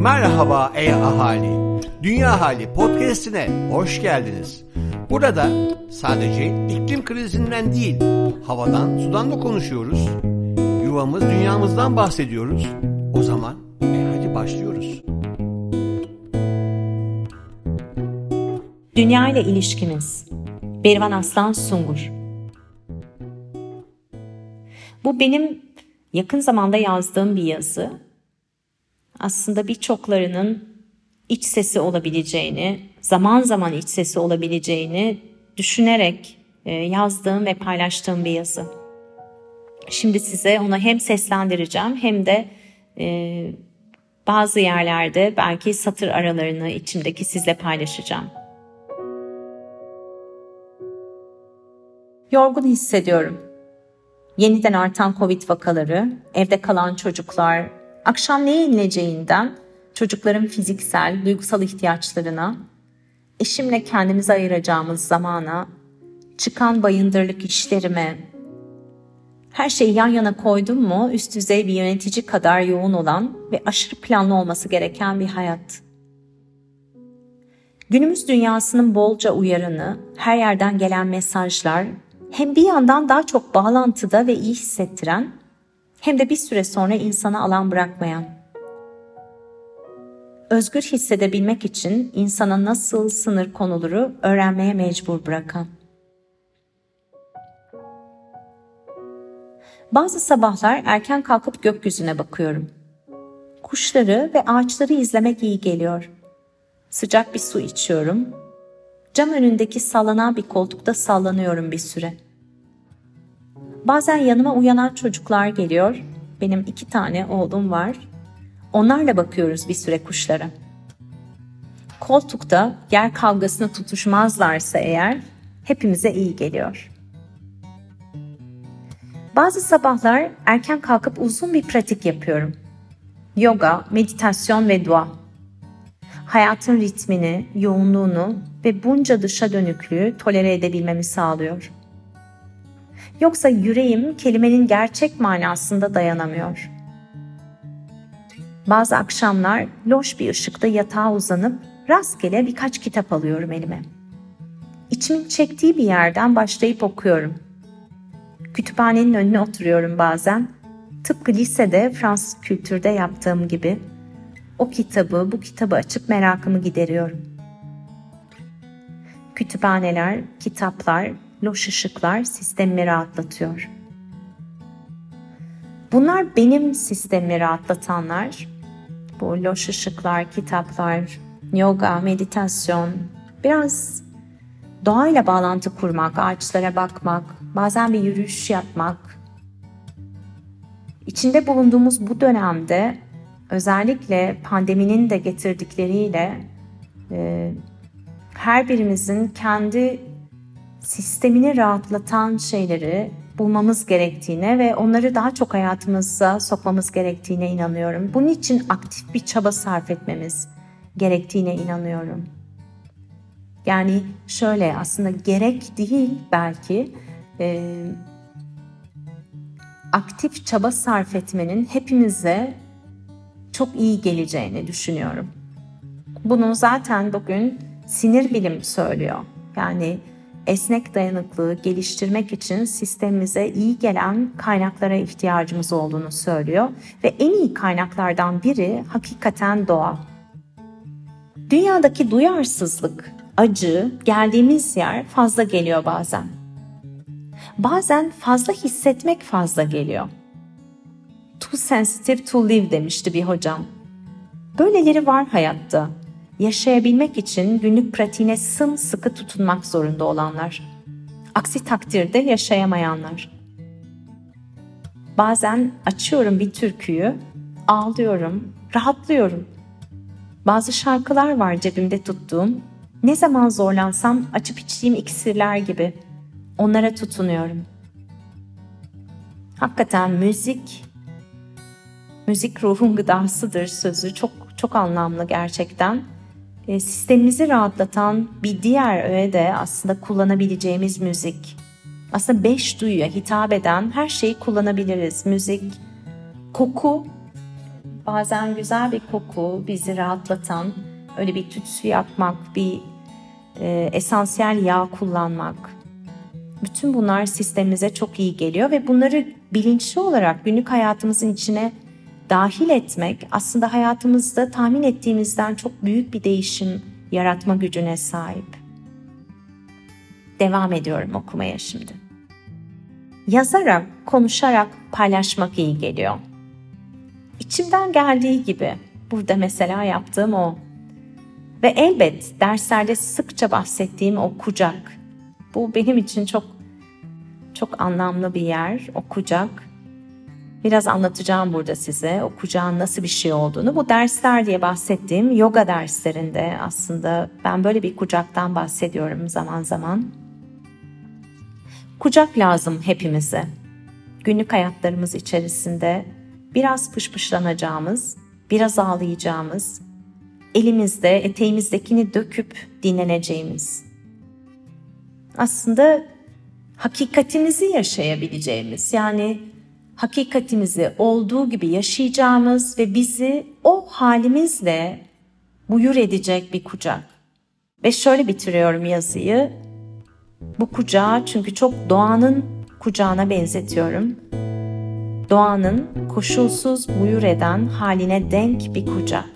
Merhaba ey ahali. Dünya Hali podcast'ine hoş geldiniz. Burada sadece iklim krizinden değil, havadan, sudan da konuşuyoruz. Yuvamız, dünyamızdan bahsediyoruz. O zaman e hadi başlıyoruz. Dünya ile ilişkimiz. Berivan Aslan Sungur. Bu benim yakın zamanda yazdığım bir yazı. Aslında birçoklarının iç sesi olabileceğini, zaman zaman iç sesi olabileceğini düşünerek e, yazdığım ve paylaştığım bir yazı. Şimdi size onu hem seslendireceğim hem de e, bazı yerlerde belki satır aralarını içimdeki sizle paylaşacağım. Yorgun hissediyorum. Yeniden artan Covid vakaları, evde kalan çocuklar, akşam neye inileceğinden çocukların fiziksel, duygusal ihtiyaçlarına, eşimle kendimize ayıracağımız zamana, çıkan bayındırlık işlerime, her şeyi yan yana koydum mu üst düzey bir yönetici kadar yoğun olan ve aşırı planlı olması gereken bir hayat. Günümüz dünyasının bolca uyarını, her yerden gelen mesajlar hem bir yandan daha çok bağlantıda ve iyi hissettiren hem de bir süre sonra insana alan bırakmayan. Özgür hissedebilmek için insana nasıl sınır konuluru öğrenmeye mecbur bırakan. Bazı sabahlar erken kalkıp gökyüzüne bakıyorum. Kuşları ve ağaçları izlemek iyi geliyor. Sıcak bir su içiyorum. Cam önündeki sallanan bir koltukta sallanıyorum bir süre. Bazen yanıma uyanan çocuklar geliyor. Benim iki tane oğlum var. Onlarla bakıyoruz bir süre kuşlara. Koltukta yer kavgasına tutuşmazlarsa eğer hepimize iyi geliyor. Bazı sabahlar erken kalkıp uzun bir pratik yapıyorum. Yoga, meditasyon ve dua. Hayatın ritmini, yoğunluğunu ve bunca dışa dönüklüğü tolere edebilmemi sağlıyor. Yoksa yüreğim kelimenin gerçek manasında dayanamıyor. Bazı akşamlar loş bir ışıkta yatağa uzanıp rastgele birkaç kitap alıyorum elime. İçimin çektiği bir yerden başlayıp okuyorum. Kütüphanenin önüne oturuyorum bazen. Tıpkı lisede Fransız kültürde yaptığım gibi. O kitabı, bu kitabı açıp merakımı gideriyorum. Kütüphaneler, kitaplar, loş ışıklar sistemimi rahatlatıyor. Bunlar benim sistemimi rahatlatanlar. Bu loş ışıklar, kitaplar, yoga, meditasyon, biraz doğayla bağlantı kurmak, ağaçlara bakmak, bazen bir yürüyüş yapmak. İçinde bulunduğumuz bu dönemde özellikle pandeminin de getirdikleriyle e, her birimizin kendi sistemini rahatlatan şeyleri bulmamız gerektiğine ve onları daha çok hayatımıza sokmamız gerektiğine inanıyorum. Bunun için aktif bir çaba sarf etmemiz gerektiğine inanıyorum. Yani şöyle aslında gerek değil belki e, aktif çaba sarf etmenin hepimize çok iyi geleceğini düşünüyorum. Bunu zaten bugün sinir bilim söylüyor. Yani esnek dayanıklılığı geliştirmek için sistemimize iyi gelen kaynaklara ihtiyacımız olduğunu söylüyor ve en iyi kaynaklardan biri hakikaten doğa. Dünyadaki duyarsızlık, acı, geldiğimiz yer fazla geliyor bazen. Bazen fazla hissetmek fazla geliyor. Too sensitive to live demişti bir hocam. Böyleleri var hayatta yaşayabilmek için günlük pratiğine sımsıkı tutunmak zorunda olanlar. Aksi takdirde yaşayamayanlar. Bazen açıyorum bir türküyü, ağlıyorum, rahatlıyorum. Bazı şarkılar var cebimde tuttuğum. Ne zaman zorlansam açıp içtiğim iksirler gibi. Onlara tutunuyorum. Hakikaten müzik, müzik ruhun gıdasıdır sözü çok çok anlamlı gerçekten sistemimizi rahatlatan bir diğer öğe de aslında kullanabileceğimiz müzik. Aslında beş duyuya hitap eden her şeyi kullanabiliriz. Müzik, koku, bazen güzel bir koku bizi rahatlatan, öyle bir tütsü yakmak, bir e, esansiyel yağ kullanmak. Bütün bunlar sistemimize çok iyi geliyor ve bunları bilinçli olarak günlük hayatımızın içine dahil etmek aslında hayatımızda tahmin ettiğimizden çok büyük bir değişim yaratma gücüne sahip. Devam ediyorum okumaya şimdi. Yazarak, konuşarak paylaşmak iyi geliyor. İçimden geldiği gibi burada mesela yaptığım o. Ve elbet derslerde sıkça bahsettiğim o kucak. Bu benim için çok çok anlamlı bir yer, o kucak. Biraz anlatacağım burada size o kucağın nasıl bir şey olduğunu. Bu dersler diye bahsettiğim yoga derslerinde aslında ben böyle bir kucaktan bahsediyorum zaman zaman. Kucak lazım hepimize. Günlük hayatlarımız içerisinde biraz pışpışlanacağımız, biraz ağlayacağımız, elimizde eteğimizdekini döküp dinleneceğimiz. Aslında hakikatimizi yaşayabileceğimiz yani hakikatimizi olduğu gibi yaşayacağımız ve bizi o halimizle buyur edecek bir kucak. Ve şöyle bitiriyorum yazıyı. Bu kucağı çünkü çok doğanın kucağına benzetiyorum. Doğanın koşulsuz buyur eden haline denk bir kucak.